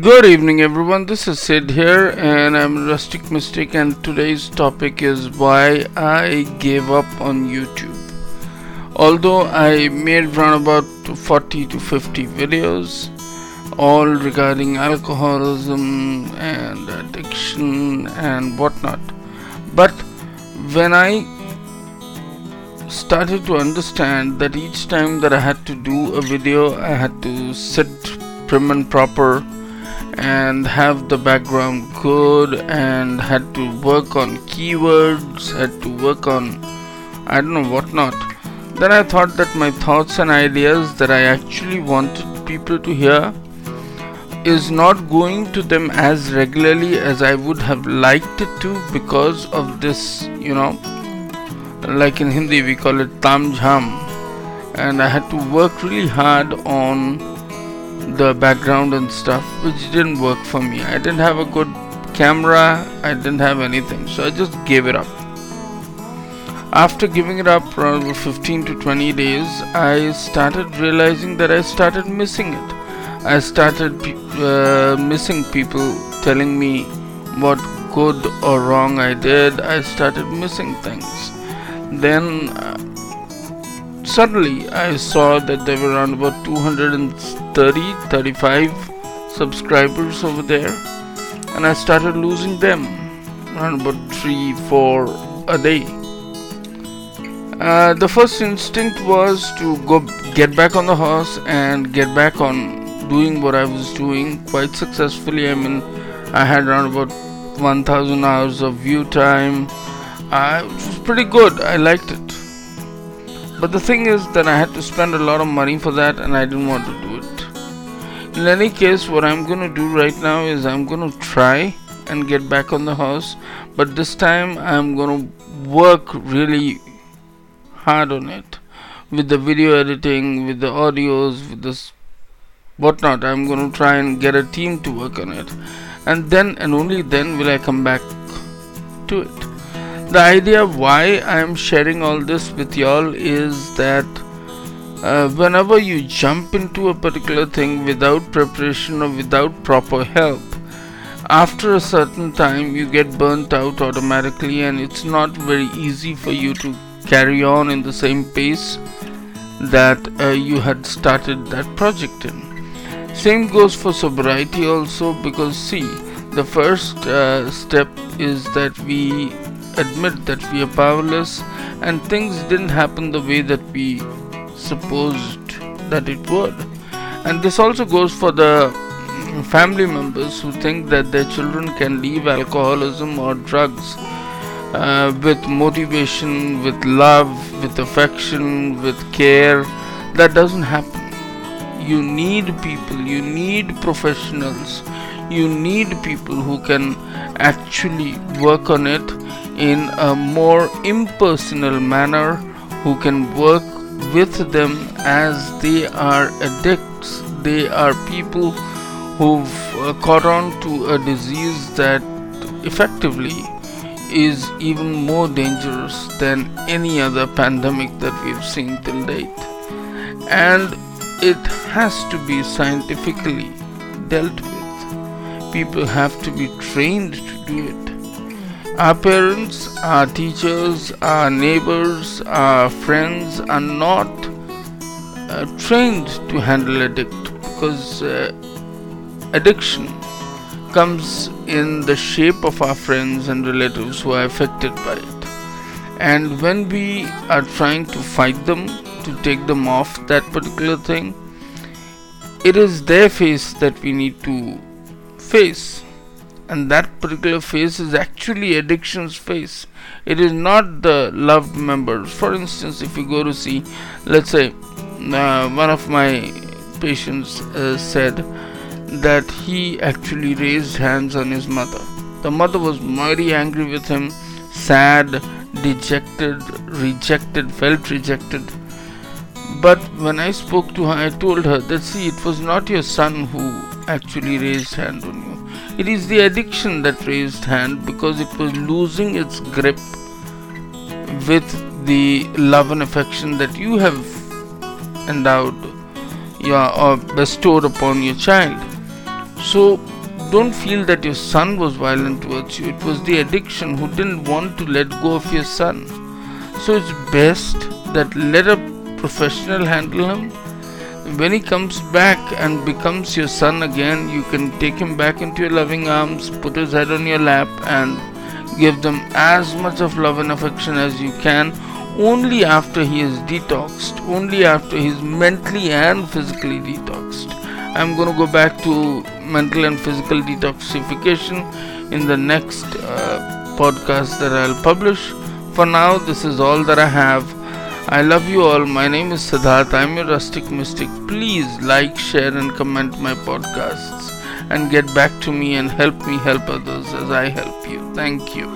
Good evening, everyone. This is Sid here, and I'm Rustic Mystic, and today's topic is why I gave up on YouTube. Although I made around about 40 to 50 videos, all regarding alcoholism and addiction and whatnot, but when I started to understand that each time that I had to do a video, I had to sit prim and proper and have the background good and had to work on keywords had to work on i don't know what not then i thought that my thoughts and ideas that i actually wanted people to hear is not going to them as regularly as i would have liked it to because of this you know. Like in hindi we call it tam jham and i had to work really hard on the background and stuff which didn't work for me. I didn't have a good camera i didn't have anything so i just gave it up. After giving it up for 15 to 20 days i started realizing that i started missing it. I started uh, missing people telling me what good or wrong i did. I started missing things. Then uh, suddenly I saw that there were around about 230 35 subscribers over there and I started losing them around about 3 4 a day. Uh, the first instinct was to go get back on the horse and get back on doing what I was doing quite successfully. I mean I had around about 1000 hours of view time. Uh, it was pretty good. I liked it but the thing is that I had to spend a lot of money for that and I didn't want to do it. In any case, what I'm going to do right now is I'm going to try and get back on the horse, but this time I'm going to work really hard on it with the video editing, with the audios, with this whatnot. I'm going to try and get a team to work on it, and then and only then will I come back to it the idea why I am sharing all this with y'all is that uh, whenever you jump into a particular thing without preparation or without proper help, after a certain time you get burnt out automatically, and it's not very easy for you to carry on in the same pace that uh, you had started that project in. Same goes for sobriety also because see, the first uh, step is that we admit that we are powerless and things didn't happen the way that we supposed that it would. And this also goes for the family members who think that their children can leave alcoholism or drugs uh, with motivation, with love, with affection, with care. That doesn't happen. You need people, you need professionals, you need people who can actually work on it in a more impersonal manner who can work with them as they are addicts. They are people who've uh, caught on to a disease that effectively is even more dangerous than any other pandemic that we've seen till date. And it has to be scientifically dealt with. People have to be trained to do it our parents, our teachers, our neighbors, our friends are not uh, trained to handle addict because uh, addiction comes in the shape of our friends and relatives who are affected by it. And when we are trying to fight them, to take them off that particular thing, it is their face that we need to face and that particular face is actually addiction's face it is not the loved members for instance if you go to see let's say uh, one of my patients uh, said that he actually raised hands on his mother. The mother was mighty angry with him sad dejected rejected felt rejected. But when i spoke to her i told her that see it was not your son who actually raised hand on you it is the addiction that raised hand because it was losing its grip with the love and affection that you have endowed your, or bestowed upon your child. So don't feel that your son was violent towards you. It was the addiction who didn't want to let go of your son. So it's best that let a professional handle him. When he comes back and becomes your son again, you can take him back into your loving arms, put his head on your lap, and give them as much of love and affection as you can only after he is detoxed, only after he's mentally and physically detoxed. I'm going to go back to mental and physical detoxification in the next uh, podcast that I'll publish. For now, this is all that I have. I love you all. My name is Siddharth. I'm your rustic mystic. Please like, share, and comment my podcasts and get back to me and help me help others as I help you. Thank you.